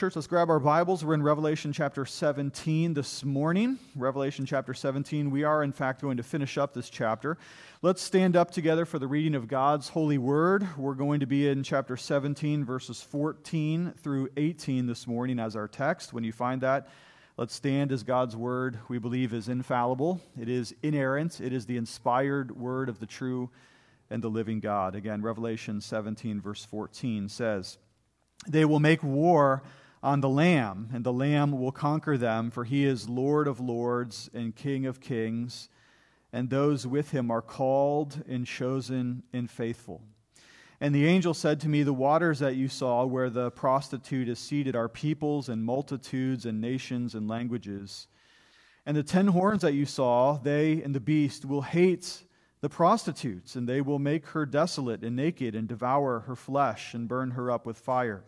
Church, let's grab our Bibles. We're in Revelation chapter 17 this morning. Revelation chapter 17. We are, in fact, going to finish up this chapter. Let's stand up together for the reading of God's holy word. We're going to be in chapter 17, verses 14 through 18 this morning as our text. When you find that, let's stand as God's word, we believe, is infallible, it is inerrant, it is the inspired word of the true and the living God. Again, Revelation 17, verse 14 says, They will make war on the Lamb, and the Lamb will conquer them, for he is Lord of lords and King of kings, and those with him are called and chosen and faithful. And the angel said to me, The waters that you saw where the prostitute is seated are peoples and multitudes and nations and languages. And the ten horns that you saw, they and the beast will hate the prostitutes, and they will make her desolate and naked, and devour her flesh, and burn her up with fire.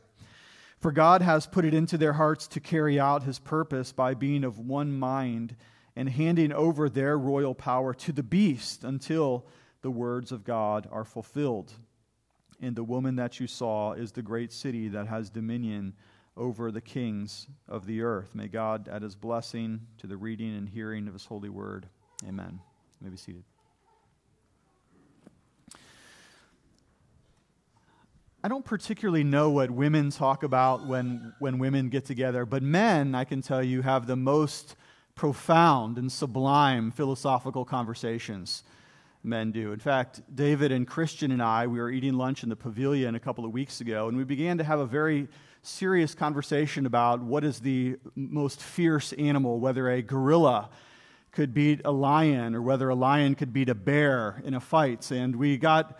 For God has put it into their hearts to carry out his purpose by being of one mind and handing over their royal power to the beast until the words of God are fulfilled. And the woman that you saw is the great city that has dominion over the kings of the earth. May God add his blessing to the reading and hearing of his holy word. Amen. You may be seated. I don't particularly know what women talk about when, when women get together, but men, I can tell you, have the most profound and sublime philosophical conversations. Men do. In fact, David and Christian and I, we were eating lunch in the pavilion a couple of weeks ago, and we began to have a very serious conversation about what is the most fierce animal, whether a gorilla could beat a lion or whether a lion could beat a bear in a fight. And we got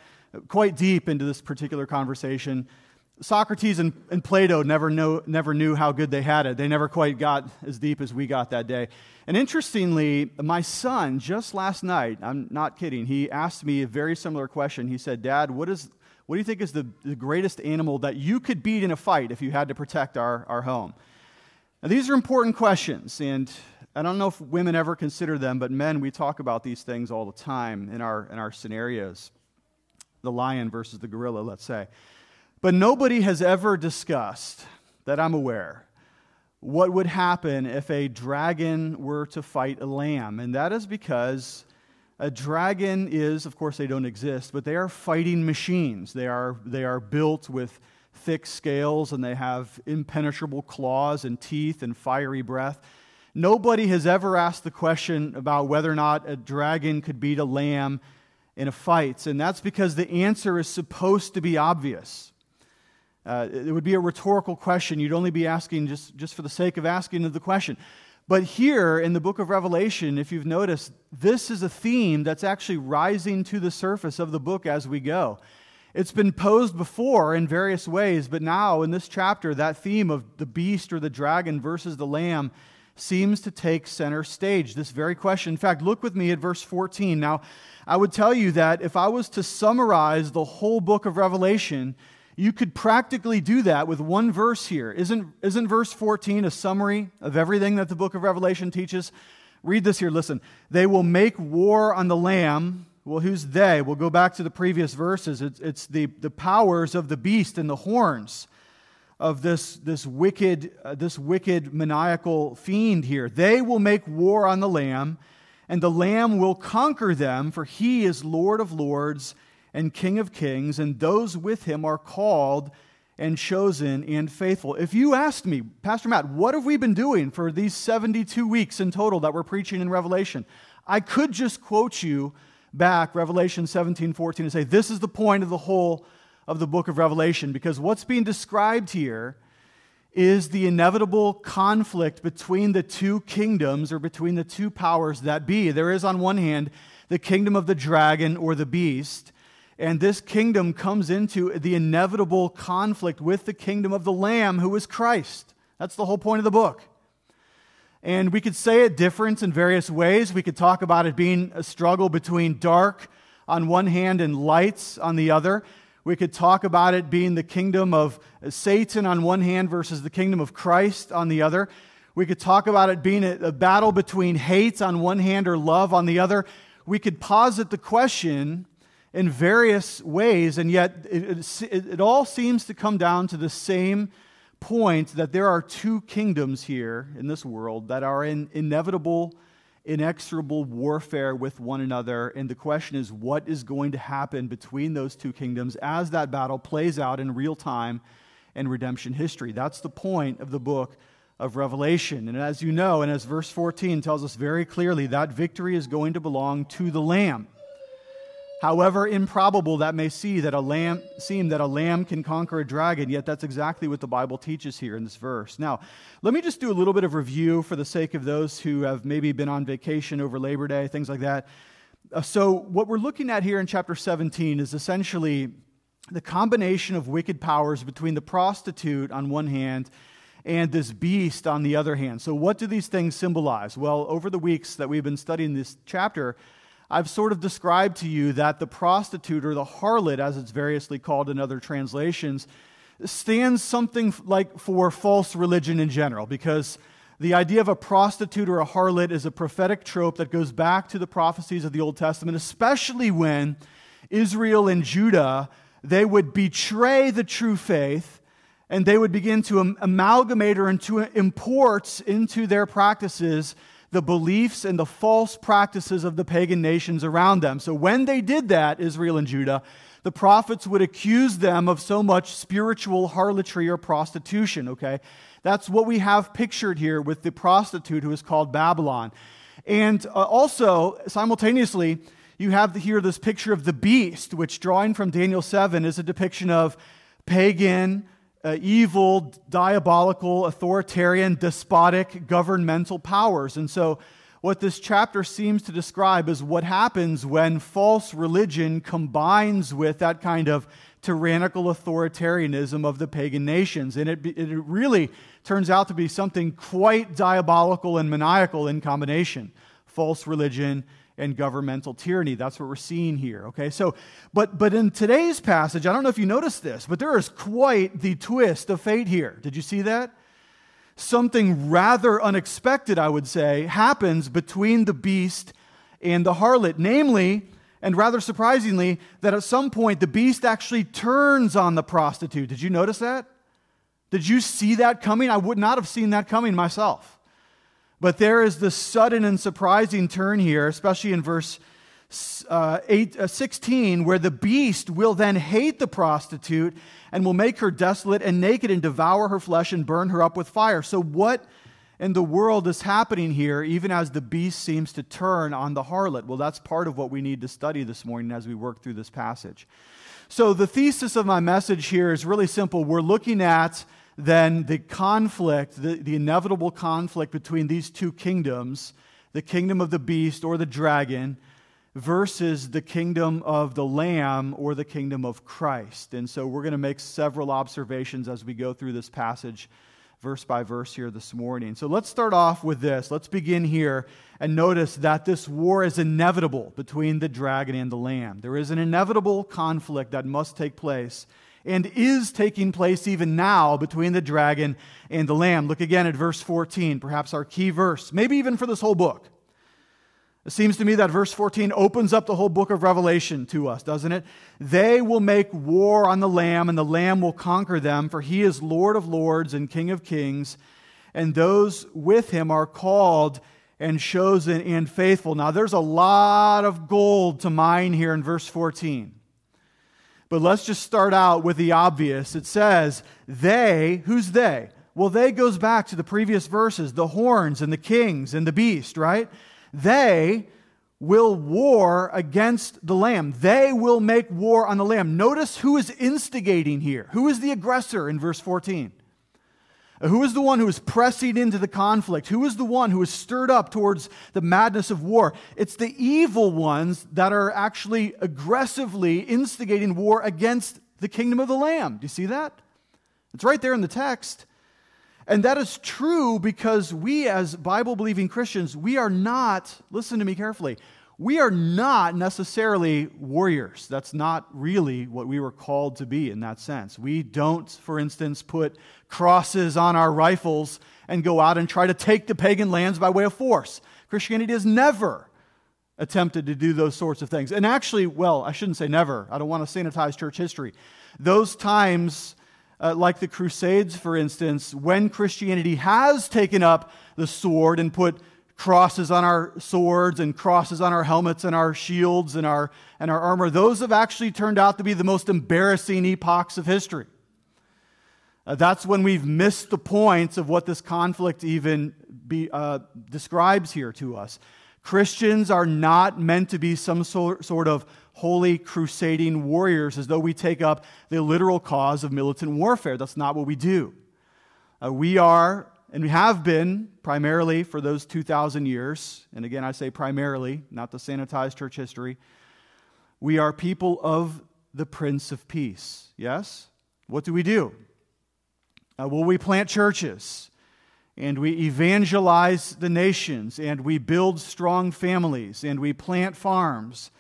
quite deep into this particular conversation. Socrates and, and Plato never, know, never knew how good they had it. They never quite got as deep as we got that day. And interestingly, my son, just last night, I'm not kidding, he asked me a very similar question. He said, Dad, what, is, what do you think is the, the greatest animal that you could beat in a fight if you had to protect our, our home? Now, these are important questions, and I don't know if women ever consider them, but men, we talk about these things all the time in our, in our scenarios the lion versus the gorilla, let's say. But nobody has ever discussed, that I'm aware, what would happen if a dragon were to fight a lamb. And that is because a dragon is, of course, they don't exist, but they are fighting machines. They are, they are built with thick scales and they have impenetrable claws and teeth and fiery breath. Nobody has ever asked the question about whether or not a dragon could beat a lamb in a fight. And that's because the answer is supposed to be obvious. Uh, it would be a rhetorical question. You'd only be asking just, just for the sake of asking the question. But here in the book of Revelation, if you've noticed, this is a theme that's actually rising to the surface of the book as we go. It's been posed before in various ways, but now in this chapter, that theme of the beast or the dragon versus the lamb seems to take center stage. This very question. In fact, look with me at verse 14. Now, I would tell you that if I was to summarize the whole book of Revelation, you could practically do that with one verse here. Isn't, isn't verse 14 a summary of everything that the book of Revelation teaches? Read this here, listen. They will make war on the Lamb. Well, who's they? We'll go back to the previous verses. It's, it's the, the powers of the beast and the horns of this, this, wicked, uh, this wicked maniacal fiend here. They will make war on the Lamb and the Lamb will conquer them, for he is Lord of lords and King of kings, and those with him are called and chosen and faithful. If you asked me, Pastor Matt, what have we been doing for these 72 weeks in total that we're preaching in Revelation? I could just quote you back Revelation 17, 14, and say, this is the point of the whole of the book of Revelation, because what's being described here is the inevitable conflict between the two kingdoms or between the two powers that be. There is, on one hand, the kingdom of the dragon or the beast, and this kingdom comes into the inevitable conflict with the kingdom of the Lamb, who is Christ. That's the whole point of the book. And we could say it different in various ways. We could talk about it being a struggle between dark on one hand and lights on the other. We could talk about it being the kingdom of Satan on one hand versus the kingdom of Christ on the other. We could talk about it being a, battle between hate on one hand or love on the other. We could posit the question in various ways, and yet it, it, it all seems to come down to the same point that there are two kingdoms here in this world that are in inevitable, inexorable warfare with one another. And the question is, what is going to happen between those two kingdoms as that battle plays out in real time in redemption history? That's the point of the book of Revelation. And as you know, and as verse 14 tells us very clearly, that victory is going to belong to the Lamb. However improbable that may see that a lamb, seem that a lamb can conquer a dragon, yet that's exactly what the Bible teaches here in this verse. Now, let me just do a little bit of review for the sake of those who have maybe been on vacation over Labor Day, things like that. Uh, so, what we're looking at here in chapter 17 is essentially the combination of wicked powers between the prostitute on one hand and this beast on the other hand. So, what do these things symbolize? Well, over the weeks that we've been studying this chapter, I've sort of described to you that the prostitute or the harlot, as it's variously called in other translations, stands something like for false religion in general, because the idea of a prostitute or a harlot is a prophetic trope that goes back to the prophecies of the Old Testament, especially when Israel and Judah they would betray the true faith and they would begin to amalgamate or to import into their practices the beliefs and the false practices of the pagan nations around them. So when they did that, Israel and Judah, the prophets would accuse them of so much spiritual harlotry or prostitution, okay? That's what we have pictured here with the prostitute who is called Babylon. And uh, also, simultaneously, you have here this picture of the beast, which, drawing from Daniel 7, is a depiction of pagan, uh, evil, diabolical, authoritarian, despotic, governmental powers. And so, what this chapter seems to describe is what happens when false religion combines with that kind of tyrannical authoritarianism of the pagan nations. And it, it really turns out to be something quite diabolical and maniacal in combination false religion and governmental tyranny. That's what we're seeing here. Okay, so, but, but in today's passage, I don't know if you noticed this, but there is quite the twist of fate here. Did you see that? Something rather unexpected, I would say, happens between the beast and the harlot. Namely, and rather surprisingly, that at some point the beast actually turns on the prostitute. Did you notice that? Did you see that coming? I would not have seen that coming myself. But there is this sudden and surprising turn here, especially in verse uh, eight, uh, 16, where the beast will then hate the prostitute and will make her desolate and naked and devour her flesh and burn her up with fire. So, what in the world is happening here, even as the beast seems to turn on the harlot? Well, that's part of what we need to study this morning as we work through this passage. So, the thesis of my message here is really simple. We're looking at then the conflict, the, the inevitable conflict between these two kingdoms, the kingdom of the beast or the dragon, versus the kingdom of the Lamb or the kingdom of Christ. And so we're going to make several observations as we go through this passage, verse by verse, here this morning. So let's start off with this. Let's begin here and notice that this war is inevitable between the dragon and the Lamb. There is an inevitable conflict that must take place and is taking place even now between the dragon and the lamb. Look again at verse 14, perhaps our key verse, maybe even for this whole book. It seems to me that verse 14 opens up the whole book of Revelation to us, doesn't it? They will make war on the Lamb, and the Lamb will conquer them, for he is Lord of lords and King of kings, and those with him are called and chosen and faithful. Now, there's a lot of gold to mine here in verse 14. But let's just start out with the obvious. It says, they, who's they? Well, they goes back to the previous verses, the horns and the kings and the beast, right? They will war against the lamb. They will make war on the lamb. Notice who is instigating here. Who is the aggressor in verse 14? Who is the one who is pressing into the conflict? Who is the one who is stirred up towards the madness of war? It's the evil ones that are actually aggressively instigating war against the kingdom of the Lamb. Do you see that? It's right there in the text. And that is true because we, as Bible believing Christians, we are not, listen to me carefully, we are not necessarily warriors. That's not really what we were called to be in that sense. We don't, for instance, put crosses on our rifles and go out and try to take the pagan lands by way of force. Christianity has never attempted to do those sorts of things. And actually, well, I shouldn't say never. I don't want to sanitize church history. Those times uh, like the Crusades, for instance, when Christianity has taken up the sword and put crosses on our swords and crosses on our helmets and our shields and our, and our armor, those have actually turned out to be the most embarrassing epochs of history. Uh, that's when we've missed the points of what this conflict even be, uh, describes here to us. Christians are not meant to be some sort, of holy crusading warriors as though we take up the literal cause of militant warfare. That's not what we do. Uh, we are, and we have been primarily for those 2,000 years, and again, I say primarily, not the sanitized church history, we are people of the Prince of Peace. Yes? What do we do? Uh, well, we plant churches and we evangelize the nations and we build strong families and we plant farms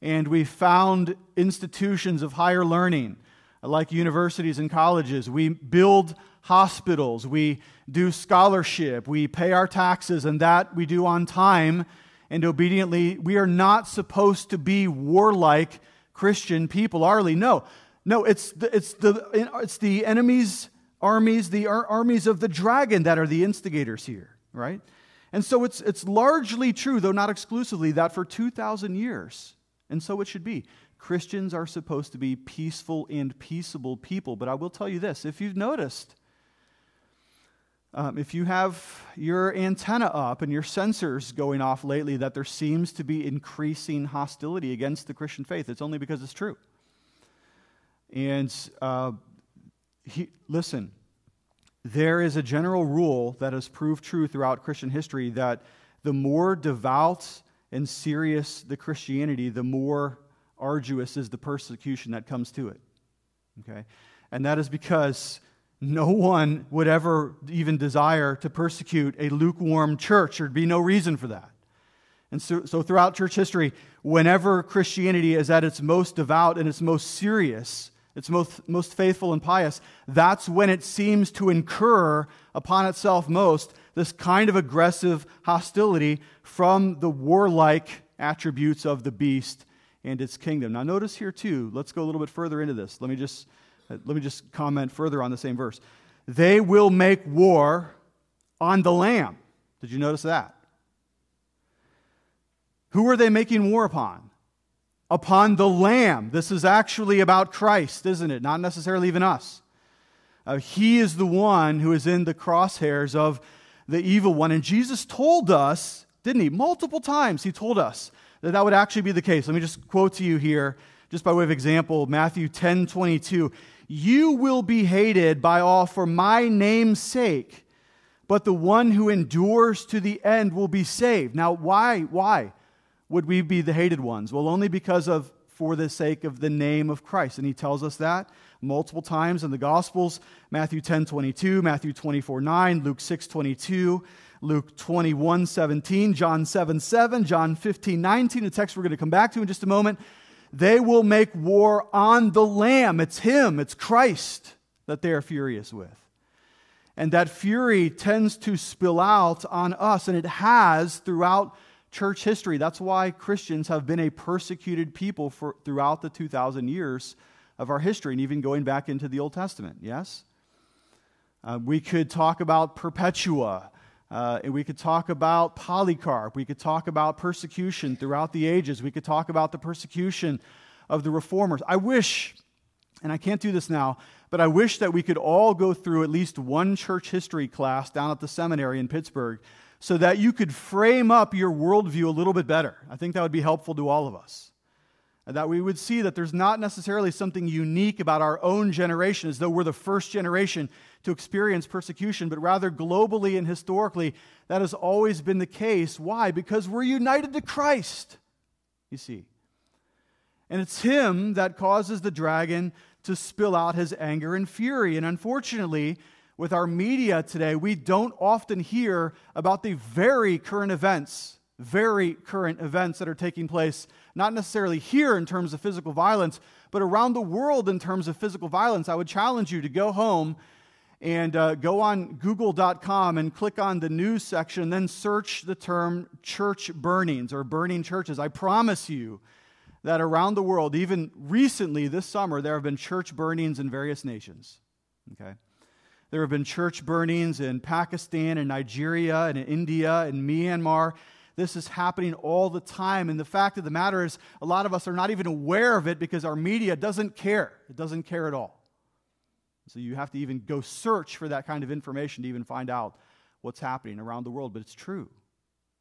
and we found institutions of higher learning like universities and colleges. We build hospitals, we do scholarship, we pay our taxes, and that we do on time and obediently. We are not supposed to be warlike Christian people, are we? No. No, it's the, it's the, it's the enemy's armies, the ar- armies of the dragon that are the instigators here, right? And so it's, it's largely true, though not exclusively, that for 2,000 years, and so it should be, Christians are supposed to be peaceful and peaceable people. But I will tell you this if you've noticed, um, if you have your antenna up and your sensors going off lately that there seems to be increasing hostility against the Christian faith, it's only because it's true. And uh, he, listen, there is a general rule that has proved true throughout Christian history that the more devout and serious the Christianity, the more arduous is the persecution that comes to it. Okay? And that is because no one would ever even desire to persecute a lukewarm church. There'd be no reason for that. And so, so throughout church history, whenever Christianity is at its most devout and its most serious, its most, most faithful and pious, that's when it seems to incur upon itself most this kind of aggressive hostility from the warlike attributes of the beast and its kingdom. Now, notice here too, let's go a little bit further into this. Let me just, let me just comment further on the same verse. They will make war on the Lamb. Did you notice that? Who are they making war upon? upon the Lamb. This is actually about Christ, isn't it? Not necessarily even us. Uh, he is the one who is in the crosshairs of the evil one. And Jesus told us, didn't he? Multiple times he told us that that would actually be the case. Let me just quote to you here, just by way of example, Matthew 10 22. You will be hated by all for my name's sake, but the one who endures to the end will be saved. Now, why? Why? would we be the hated ones? Well, only because of for the sake of the name of Christ. And he tells us that multiple times in the Gospels Matthew 10 22, Matthew 24 9, Luke 6 22, Luke 21 17, John 7 7, John 15 19, a text we're going to come back to in just a moment. They will make war on the Lamb. It's Him, it's Christ that they are furious with. And that fury tends to spill out on us, and it has throughout church history. That's why Christians have been a persecuted people for, throughout the 2,000 years of our history, and even going back into the Old Testament. Yes? Uh, we could talk about Perpetua. Uh, and we could talk about Polycarp. We could talk about persecution throughout the ages. We could talk about the persecution of the reformers. I wish, and I can't do this now, but I wish that we could all go through at least one church history class down at the seminary in Pittsburgh so that you could frame up your worldview a little bit better. I think that would be helpful to all of us. That we would see that there's not necessarily something unique about our own generation, as though we're the first generation to experience persecution, but rather globally and historically, that has always been the case. Why? Because we're united to Christ, you see. And it's Him that causes the dragon to spill out his anger and fury. And unfortunately, with our media today, we don't often hear about the very current events, very current events that are taking place, not necessarily here in terms of physical violence, but around the world in terms of physical violence. I would challenge you to go home and uh, go on google.com and click on the news section, then search the term church burnings or burning churches. I promise you that around the world, even recently this summer, there have been church burnings in various nations. Okay? There have been church burnings in Pakistan and Nigeria and in India and Myanmar. This is happening all the time. And the fact of the matter is, a lot of us are not even aware of it because our media doesn't care. It doesn't care at all. So you have to even go search for that kind of information to even find out what's happening around the world. But it's true.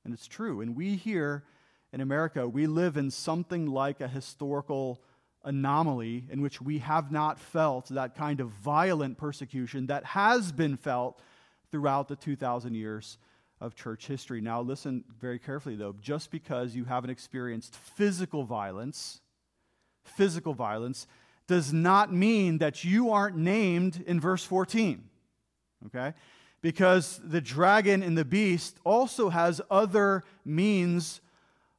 And it's true. And we here in America, we live in something like a historical anomaly in which we have not felt that kind of violent persecution that has been felt throughout the 2,000 years of church history. Now, listen very carefully, though. Just because you haven't experienced physical violence, physical violence, does not mean that you aren't named in verse 14. Okay? Because the dragon and the beast also has other means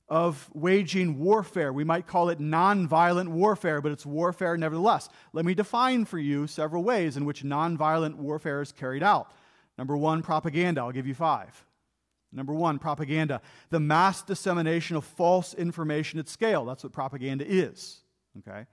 of waging warfare. We might call it nonviolent warfare, but it's warfare nevertheless. Let me define for you several ways in which nonviolent warfare is carried out. Number one, propaganda. I'll give you five. Number one, propaganda. The mass dissemination of false information at scale. That's what propaganda is. Okay?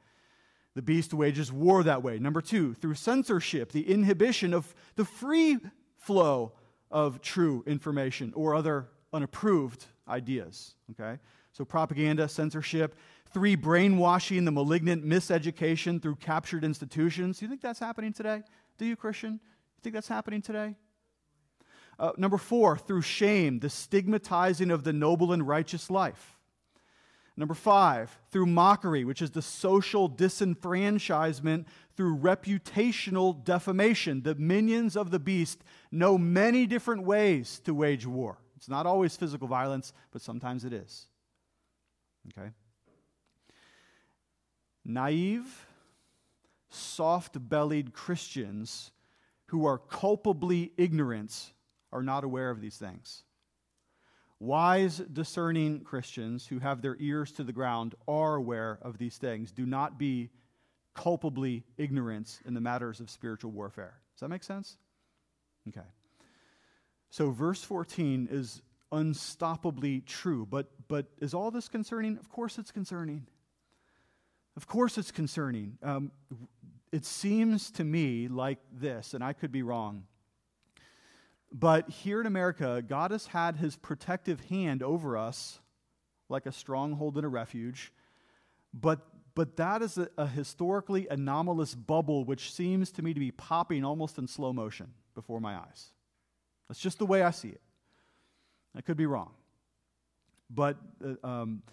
The beast wages war that way. Number two, through censorship, the inhibition of the free flow of true information or other unapproved ideas. Okay? So, propaganda, censorship. Three, brainwashing, the malignant miseducation through captured institutions. Do you think that's happening today? Do you, Christian? You think that's happening today? Uh, number four, through shame, the stigmatizing of the noble and righteous life. Number five, through mockery, which is the social disenfranchisement through reputational defamation. The minions of the beast know many different ways to wage war. It's not always physical violence, but sometimes it is. Okay? Naive, soft bellied Christians who are culpably ignorant are not aware of these things. Wise, discerning Christians who have their ears to the ground are aware of these things. Do not be culpably ignorant in the matters of spiritual warfare. Does that make sense? Okay. So, verse 14 is unstoppably true. But, but is all this concerning? Of course, it's concerning. Of course, it's concerning. Um, it seems to me like this, and I could be wrong. But here in America, God has had his protective hand over us like a stronghold and a refuge. But, but that is a, a historically anomalous bubble which seems to me to be popping almost in slow motion before my eyes. That's just the way I see it. I could be wrong. But uh, um,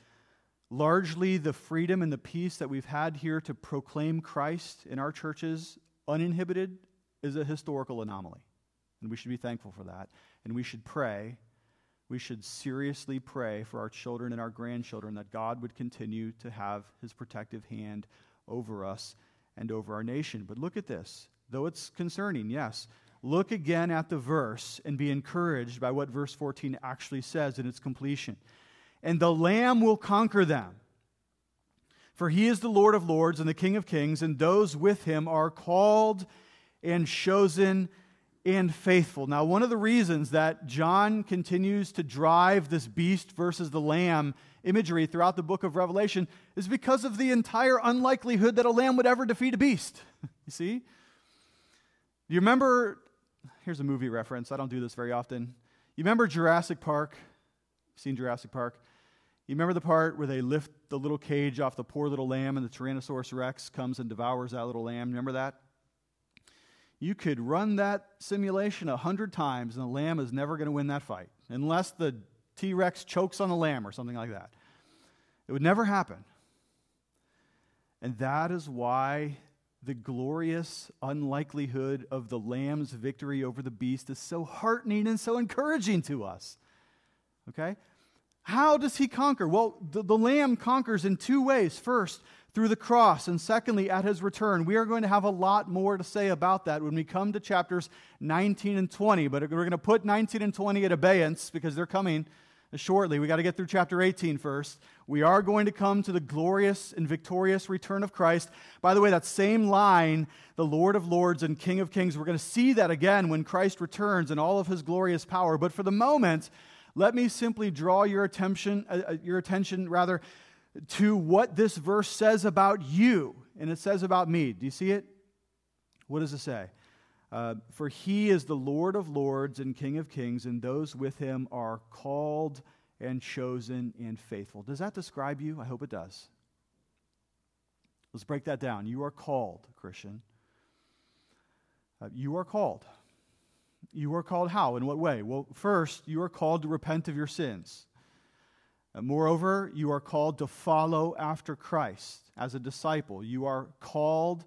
largely, the freedom and the peace that we've had here to proclaim Christ in our churches uninhibited is a historical anomaly. And we should be thankful for that. And we should pray. We should seriously pray for our children and our grandchildren that God would continue to have his protective hand over us and over our nation. But look at this. Though it's concerning, yes, look again at the verse and be encouraged by what verse 14 actually says in its completion. And the Lamb will conquer them. For he is the Lord of lords and the King of kings, and those with him are called and chosen and faithful. Now, one of the reasons that John continues to drive this beast versus the lamb imagery throughout the book of Revelation is because of the entire unlikelihood that a lamb would ever defeat a beast. you see? Do you remember? Here's a movie reference. I don't do this very often. You remember Jurassic Park? Seen Jurassic Park? You remember the part where they lift the little cage off the poor little lamb and the Tyrannosaurus Rex comes and devours that little lamb? Remember that? You could run that simulation a hundred times, and the lamb is never going to win that fight unless the T Rex chokes on the lamb or something like that. It would never happen. And that is why the glorious unlikelihood of the lamb's victory over the beast is so heartening and so encouraging to us. Okay? How does he conquer? Well, the, the lamb conquers in two ways. First, through the cross, and secondly, at his return. We are going to have a lot more to say about that when we come to chapters 19 and 20, but we're going to put 19 and 20 at abeyance because they're coming shortly. We got to get through chapter 18 first. We are going to come to the glorious and victorious return of Christ. By the way, that same line, the Lord of Lords and King of Kings, we're going to see that again when Christ returns in all of his glorious power. But for the moment, let me simply draw your attention, uh, uh your attention rather, to what this verse says about you, and it says about me. Do you see it? What does it say? Uh, for he is the Lord of lords and King of kings, and those with him are called and chosen and faithful. Does that describe you? I hope it does. Let's break that down. You are called, Christian. Uh, you are called. You are called how? In what way? Well, first, you are called to repent of your sins. Uh, moreover, you are called to follow after Christ as a disciple. You are called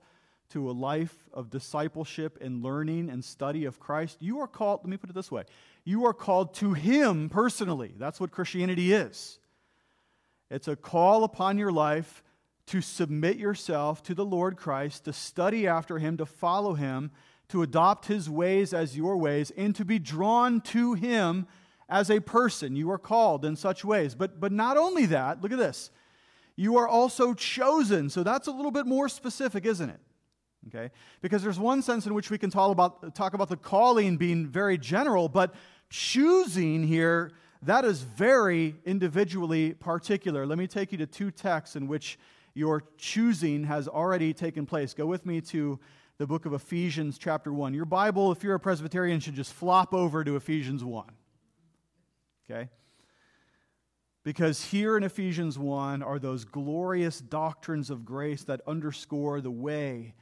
to a life of discipleship and learning and study of Christ. You are called, let me put it this way you are called to Him personally. That's what Christianity is. It's a call upon your life to submit yourself to the Lord Christ, to study after Him, to follow Him, to adopt His ways as your ways, and to be drawn to Him as a person. You are called in such ways. But, but not only that, look at this. You are also chosen. So that's a little bit more specific, isn't it? Okay? Because there's one sense in which we can talk about, talk about the calling being very general, but choosing here, that is very individually particular. Let me take you to two texts in which your choosing has already taken place. Go with me to the book of Ephesians, chapter 1. Your Bible, if you're a Presbyterian, should just flop over to Ephesians 1. Okay? Because here in Ephesians 1 are those glorious doctrines of grace that underscore the way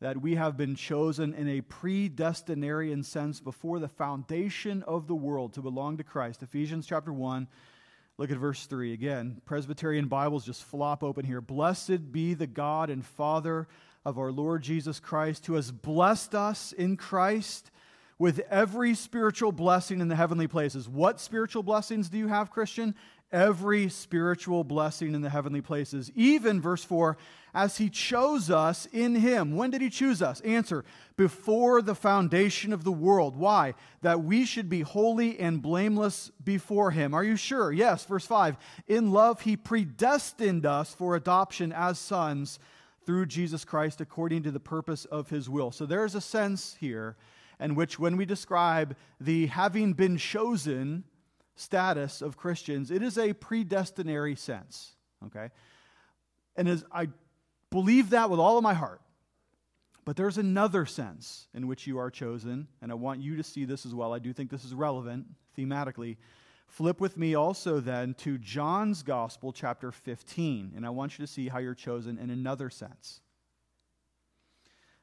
that we have been chosen in a predestinarian sense before the foundation of the world to belong to Christ. Ephesians chapter 1, look at verse 3. Again, Presbyterian Bibles just flop open here. Blessed be the God and Father of our Lord Jesus Christ, who has blessed us in Christ with every spiritual blessing in the heavenly places. What spiritual blessings do you have, Christian? Every spiritual blessing in the heavenly places. Even, verse 4, as he chose us in him. When did he choose us? Answer before the foundation of the world. Why? That we should be holy and blameless before him. Are you sure? Yes. Verse 5 In love, he predestined us for adoption as sons through Jesus Christ according to the purpose of his will. So there's a sense here in which, when we describe the having been chosen status of Christians, it is a predestinary sense. Okay? And as I believe that with all of my heart. But there's another sense in which you are chosen, and I want you to see this as well. I do think this is relevant thematically. Flip with me also then to John's Gospel, chapter 15, and I want you to see how you're chosen in another sense.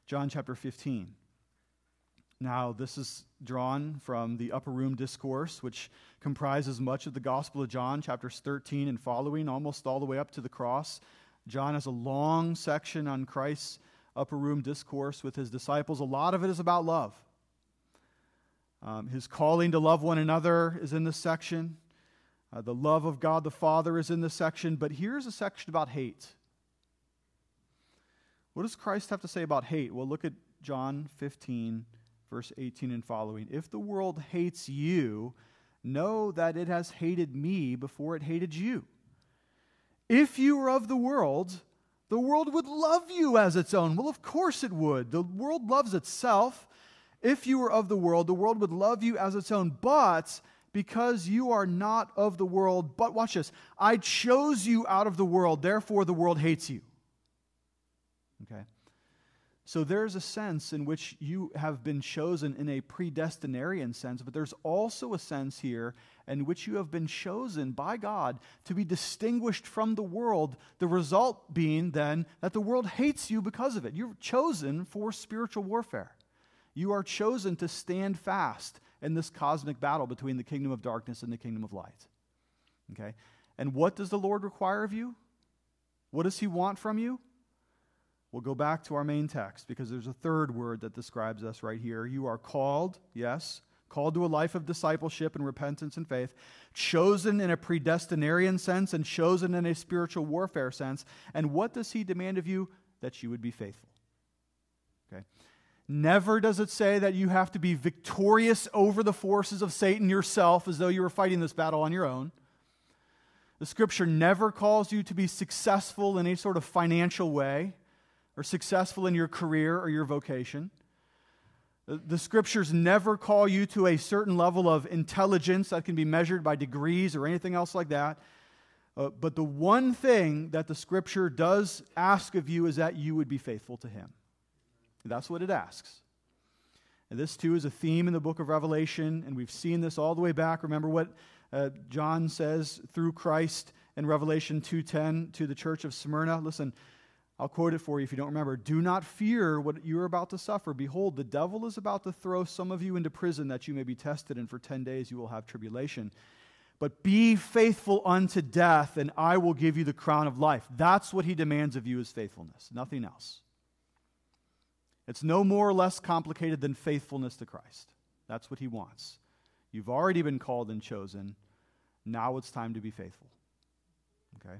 John chapter 15. Now, this is drawn from the Upper Room Discourse, which comprises much of the Gospel of John, chapters 13 and following, almost all the way up to the cross. John has a long section on Christ's upper room discourse with his disciples. A lot of it is about love. Um, his calling to love one another is in this section. Uh, the love of God the Father is in this section. But here's a section about hate. What does Christ have to say about hate? Well, look at John 15, verse 18 and following. If the world hates you, know that it has hated me before it hated you. If you were of the world, the world would love you as its own. Well, of course it would. The world loves itself. If you were of the world, the world would love you as its own. But because you are not of the world, but watch this I chose you out of the world, therefore the world hates you. Okay? So there's a sense in which you have been chosen in a predestinarian sense, but there's also a sense here in which you have been chosen by God to be distinguished from the world. The result being then that the world hates you because of it. You're chosen for spiritual warfare. You are chosen to stand fast in this cosmic battle between the kingdom of darkness and the kingdom of light. Okay? And what does the Lord require of you? What does He want from you? We'll go back to our main text because there's a third word that describes us right here. You are called, yes, called to a life of discipleship and repentance and faith, chosen in a predestinarian sense and chosen in a spiritual warfare sense. And what does he demand of you? That you would be faithful. Okay? Never does it say that you have to be victorious over the forces of Satan yourself as though you were fighting this battle on your own. The scripture never calls you to be successful in any sort of financial way or successful in your career or your vocation. The scriptures never call you to a certain level of intelligence that can be measured by degrees or anything else like that. Uh, but the one thing that the scripture does ask of you is that you would be faithful to him. That's what it asks. And this, too, is a theme in the book of Revelation, and we've seen this all the way back. Remember what uh, John says through Christ in Revelation 2.10 to the church of Smyrna? Listen, I'll quote it for you if you don't remember. Do not fear what you are about to suffer. Behold, the devil is about to throw some of you into prison that you may be tested, and for 10 days you will have tribulation. But be faithful unto death, and I will give you the crown of life. That's what he demands of you is faithfulness, nothing else. It's no more or less complicated than faithfulness to Christ. That's what he wants. You've already been called and chosen. Now it's time to be faithful. Okay?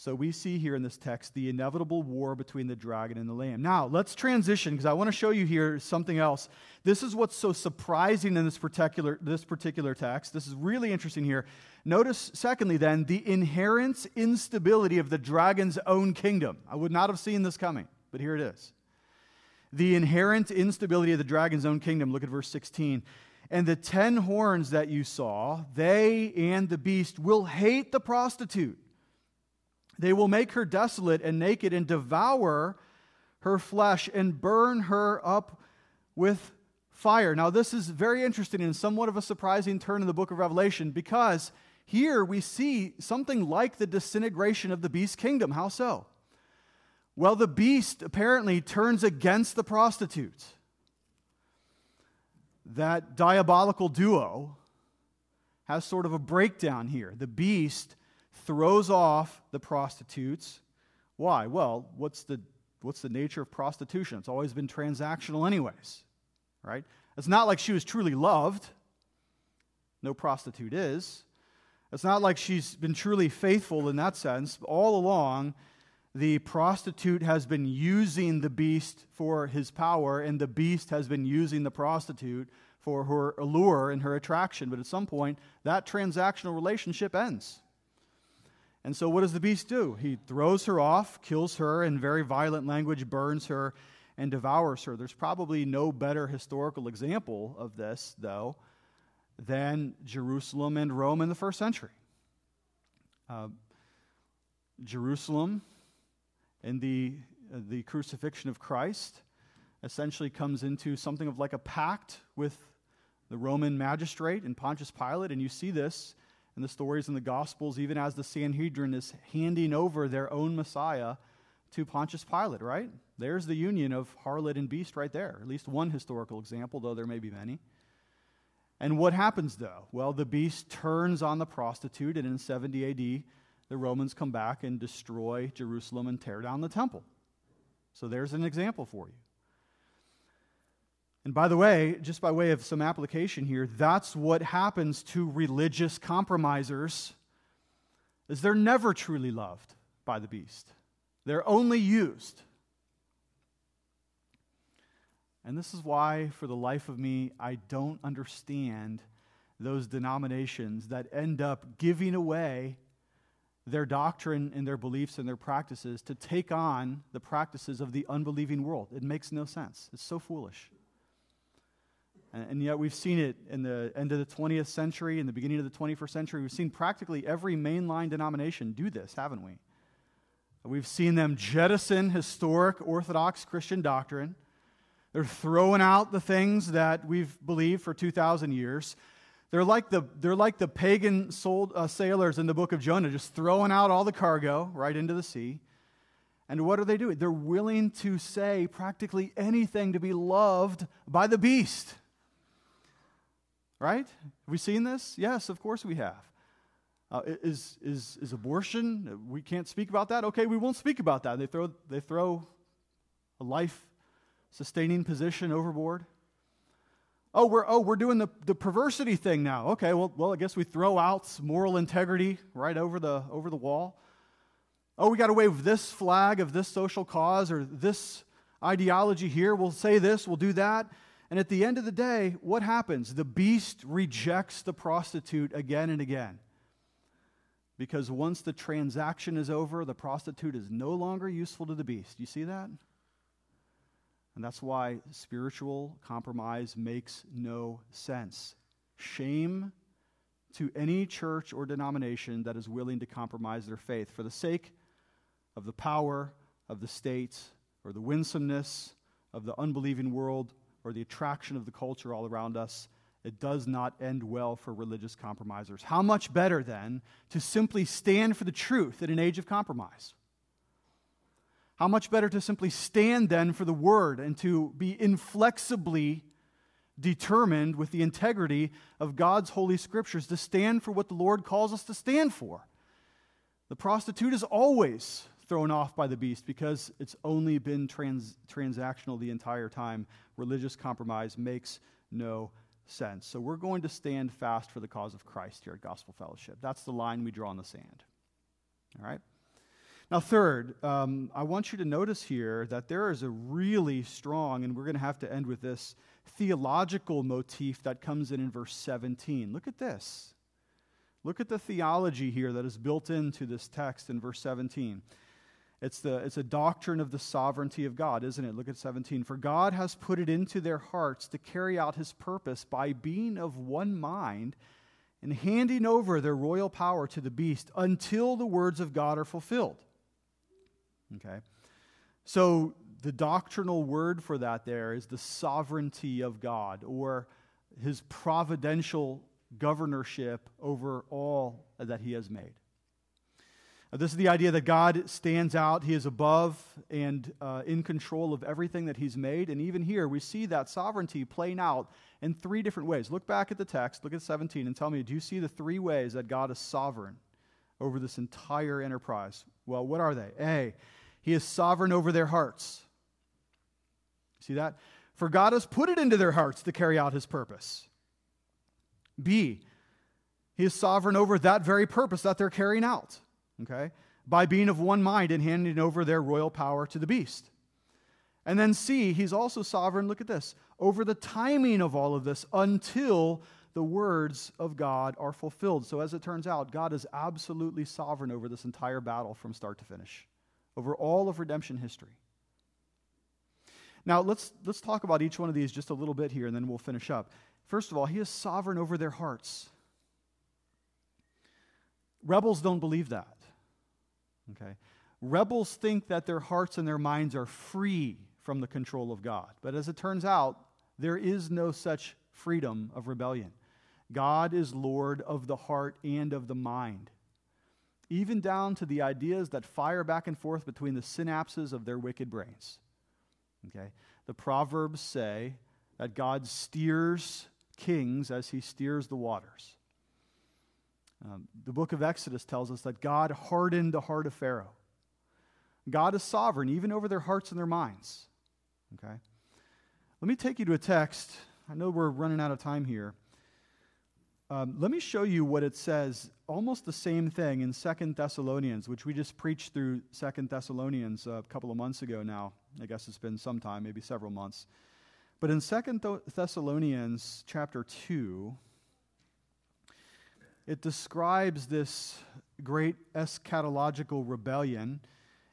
So we see here in this text the inevitable war between the dragon and the lamb. Now, let's transition because I want to show you here something else. This is what's so surprising in this particular, this particular text. This is really interesting here. Notice, secondly, then, the inherent instability of the dragon's own kingdom. I would not have seen this coming, but here it is the inherent instability of the dragon's own kingdom. Look at verse 16. And the ten horns that you saw, they and the beast will hate the prostitute. They will make her desolate and naked and devour her flesh and burn her up with fire. Now, this is very interesting and somewhat of a surprising turn in the book of Revelation because here we see something like the disintegration of the beast kingdom. How so? Well, the beast apparently turns against the prostitute. That diabolical duo has sort of a breakdown here. The beast throws off the prostitutes. Why? Well, what's the, what's the nature of prostitution? It's always been transactional, anyways, right? It's not like she was truly loved. No prostitute is. It's not like she's been truly faithful in that sense. All along, the prostitute has been using the beast for his power, and the beast has been using the prostitute for her allure and her attraction. But at some point, that transactional relationship ends. And so, what does the beast do? He throws her off, kills her, in very violent language, burns her, and devours her. There's probably no better historical example of this, though, than Jerusalem and Rome in the first century. Uh, Jerusalem in the, uh, the crucifixion of Christ essentially comes into something of like a pact with the Roman magistrate and Pontius Pilate. And you see this in the stories in the Gospels, even as the Sanhedrin is handing over their own Messiah to Pontius Pilate, right? There's the union of harlot and beast right there. At least one historical example, though there may be many. And what happens, though? Well, the beast turns on the prostitute, and in 70 AD, the Romans come back and destroy Jerusalem and tear down the temple. So there's an example for you. And by the way, just by way of some application here, that's what happens to religious compromisers is they're never truly loved by the beast. They're only used. And this is why for the life of me I don't understand those denominations that end up giving away their doctrine and their beliefs and their practices to take on the practices of the unbelieving world. It makes no sense. It's so foolish. And, yet, we've seen it in the end of the 20th century, in the beginning of the 21st century. We've seen practically every mainline denomination do this, haven't we? We've seen them jettison historic Orthodox Christian doctrine. They're throwing out the things that we've believed for 2,000 years. They're like the, they're like the pagan sold, uh, sailors in the book of Jonah, just throwing out all the cargo right into the sea. And what are they doing? They're willing to say practically anything to be loved by the beast. Right? Have we seen this? Yes, of course we have. Uh, is, is, is abortion, we can't speak about that? Okay, we won't speak about that. They throw, they throw a life sustaining position overboard. Oh, we're, oh, we're doing the, the perversity thing now. Okay, well, well, I guess we throw out moral integrity right over the, over the wall. Oh, we got to wave this flag of this social cause or this ideology here. We'll say this, we'll do that. And at the end of the day, what happens? The beast rejects the prostitute again and again. Because once the transaction is over, the prostitute is no longer useful to the beast. You see that? And that's why spiritual compromise makes no sense. Shame to any church or denomination that is willing to compromise their faith for the sake of the power of the state or the winsomeness of the unbelieving world or the attraction of the culture all around us, it does not end well for religious compromisers. How much better, then, to simply stand for the truth in an age of compromise? How much better to simply stand then for the word and to be inflexibly determined with the integrity of God's holy scriptures to stand for what the Lord calls us to stand for. The prostitute is always thrown off by the beast because it's only been trans- transactional the entire time. Religious compromise makes no sense. So we're going to stand fast for the cause of Christ here at Gospel Fellowship. That's the line we draw in the sand. All right? Now, third, um, I want you to notice here that there is a really strong, and we're going to have to end with this theological motif that comes in in verse 17. Look at this. Look at the theology here that is built into this text in verse 17. It's, the, it's a doctrine of the sovereignty of God, isn't it? Look at 17. For God has put it into their hearts to carry out his purpose by being of one mind and handing over their royal power to the beast until the words of God are fulfilled. Okay? So the doctrinal word for that there is the sovereignty of God or his providential governorship over all that he has made. This is the idea that God stands out, he is above and uh, in control of everything that he's made. And even here, we see that sovereignty playing out in three different ways. Look back at the text, look at 17, and tell me do you see the three ways that God is sovereign over this entire enterprise? Well, what are they? A, he is sovereign over their hearts. See that? For God has put it into their hearts to carry out his purpose. B, he is sovereign over that very purpose that they're carrying out, okay? By being of one mind and handing over their royal power to the beast. And then C, he's also sovereign, look at this, over the timing of all of this until the words of God are fulfilled. So as it turns out, God is absolutely sovereign over this entire battle from start to finish, over all of redemption history. Now, let's, let's talk about each one of these just a little bit here, and then we'll finish up. First of all, he is sovereign over their hearts. Rebels don't believe that. Okay? Rebels think that their hearts and their minds are free from the control of God. But as it turns out, there is no such freedom of rebellion. God is Lord of the heart and of the mind, even down to the ideas that fire back and forth between the synapses of their wicked brains. Okay? The Proverbs say that God steers kings as he steers the waters. Um, the book of Exodus tells us that God hardened the heart of Pharaoh. God is sovereign even over their hearts and their minds. Okay? Let me take you to a text. I know we're running out of time here. Um, let me show you what it says, almost the same thing in Second Thessalonians, which we just preached through Second Thessalonians a couple of months ago now. I guess it's been some time, maybe several months. But in Second Thessalonians chapter 2, it describes this great eschatological rebellion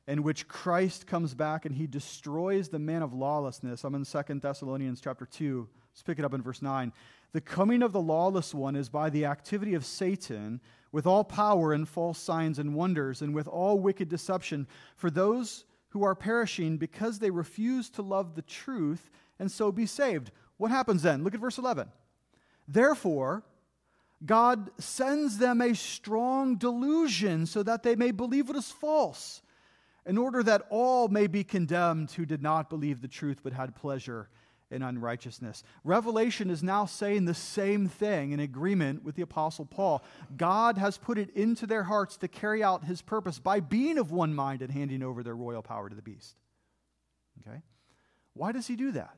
in which Christ comes back and he destroys the man of lawlessness. I'm in Second Thessalonians chapter 2. Let's pick it up in verse 9. The coming of the lawless one is by the activity of Satan with all power and false signs and wonders and with all wicked deception for those who are perishing because they refuse to love the truth and so be saved. What happens then? Look at verse 11. Therefore, God sends them a strong delusion so that they may believe what is false, in order that all may be condemned who did not believe the truth but had pleasure in unrighteousness. Revelation is now saying the same thing in agreement with the Apostle Paul. God has put it into their hearts to carry out his purpose by being of one mind and handing over their royal power to the beast. Okay? Why does he do that?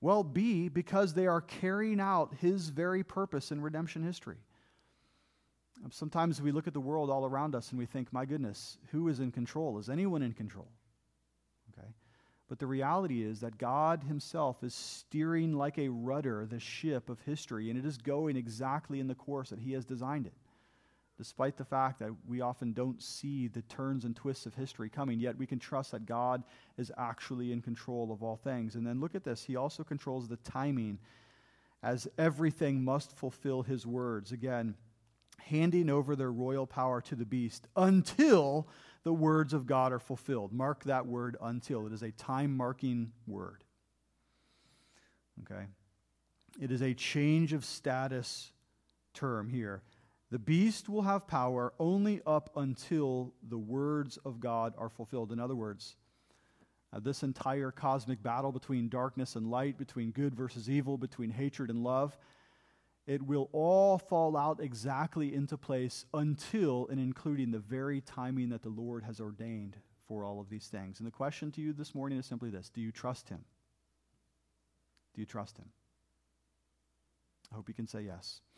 Well, B, because they are carrying out his very purpose in redemption history. Um, sometimes we look at the world all around us and we think, my goodness, who is in control? Is anyone in control? Okay? But the reality is that God Himself is steering like a rudder the ship of history, and it is going exactly in the course that He has designed it. Despite the fact that we often don't see the turns and twists of history coming, yet we can trust that God is actually in control of all things. And then look at this He also controls the timing, as everything must fulfill His words. Again, handing over their royal power to the beast until the words of God are fulfilled. Mark that word until. It is a time marking word. Okay? It is a change of status term here. The beast will have power only up until the words of God are fulfilled. In other words, uh, this entire cosmic battle between darkness and light, between good versus evil, between hatred and love, it will all fall out exactly into place until and including the very timing that the Lord has ordained for all of these things. And the question to you this morning is simply this Do you trust Him? Do you trust Him? I hope you can say yes.